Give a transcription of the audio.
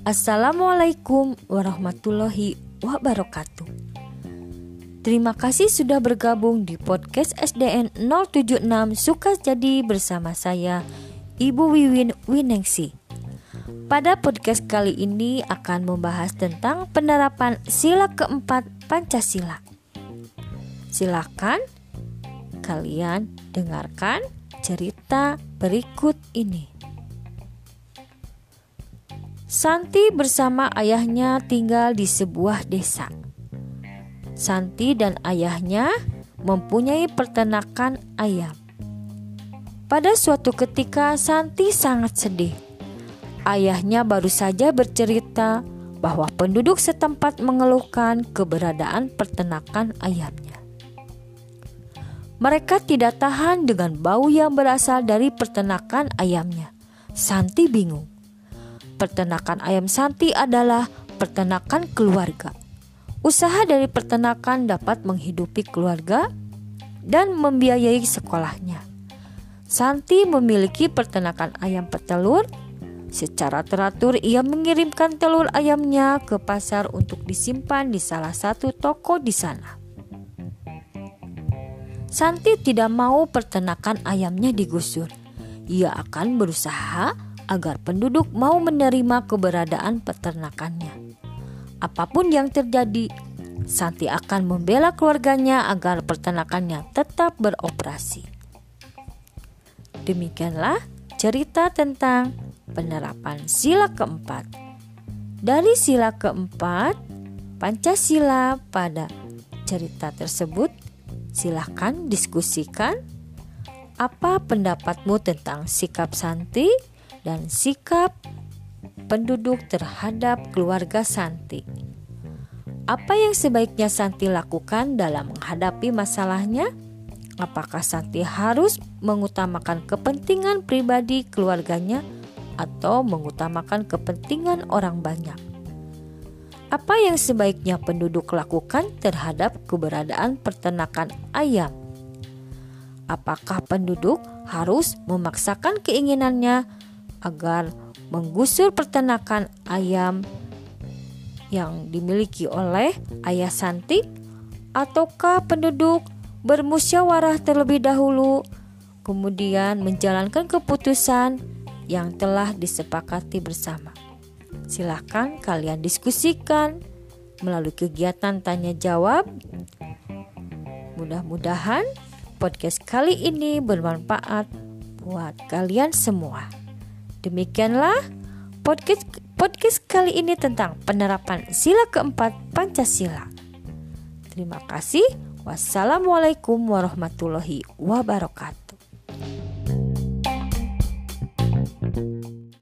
Assalamualaikum warahmatullahi wabarakatuh. Terima kasih sudah bergabung di podcast SDN 076 Suka Jadi bersama saya Ibu Wiwin Winingsi. Pada podcast kali ini akan membahas tentang penerapan sila keempat Pancasila. Silakan kalian dengarkan cerita berikut ini. Santi bersama ayahnya tinggal di sebuah desa. Santi dan ayahnya mempunyai peternakan ayam. Pada suatu ketika, Santi sangat sedih. Ayahnya baru saja bercerita bahwa penduduk setempat mengeluhkan keberadaan peternakan ayamnya. Mereka tidak tahan dengan bau yang berasal dari peternakan ayamnya. Santi bingung peternakan ayam Santi adalah peternakan keluarga. Usaha dari peternakan dapat menghidupi keluarga dan membiayai sekolahnya. Santi memiliki peternakan ayam petelur. Secara teratur, ia mengirimkan telur ayamnya ke pasar untuk disimpan di salah satu toko di sana. Santi tidak mau peternakan ayamnya digusur. Ia akan berusaha agar penduduk mau menerima keberadaan peternakannya. Apa pun yang terjadi, Santi akan membela keluarganya agar peternakannya tetap beroperasi. Demikianlah cerita tentang penerapan sila keempat. Dari sila keempat, Pancasila pada cerita tersebut, silahkan diskusikan apa pendapatmu tentang sikap Santi dan sikap penduduk terhadap keluarga Santi. Apa yang sebaiknya Santi lakukan dalam menghadapi masalahnya? Apakah Santi harus mengutamakan kepentingan pribadi keluarganya atau mengutamakan kepentingan orang banyak? Apa yang sebaiknya penduduk lakukan terhadap keberadaan peternakan ayam? Apakah penduduk harus memaksakan keinginannya agar menggusur peternakan ayam yang dimiliki oleh ayah Santi ataukah penduduk bermusyawarah terlebih dahulu kemudian menjalankan keputusan yang telah disepakati bersama. Silahkan kalian diskusikan melalui kegiatan tanya jawab. Mudah-mudahan podcast kali ini bermanfaat buat kalian semua. Demikianlah podcast podcast kali ini tentang penerapan sila keempat Pancasila. Terima kasih. Wassalamualaikum warahmatullahi wabarakatuh.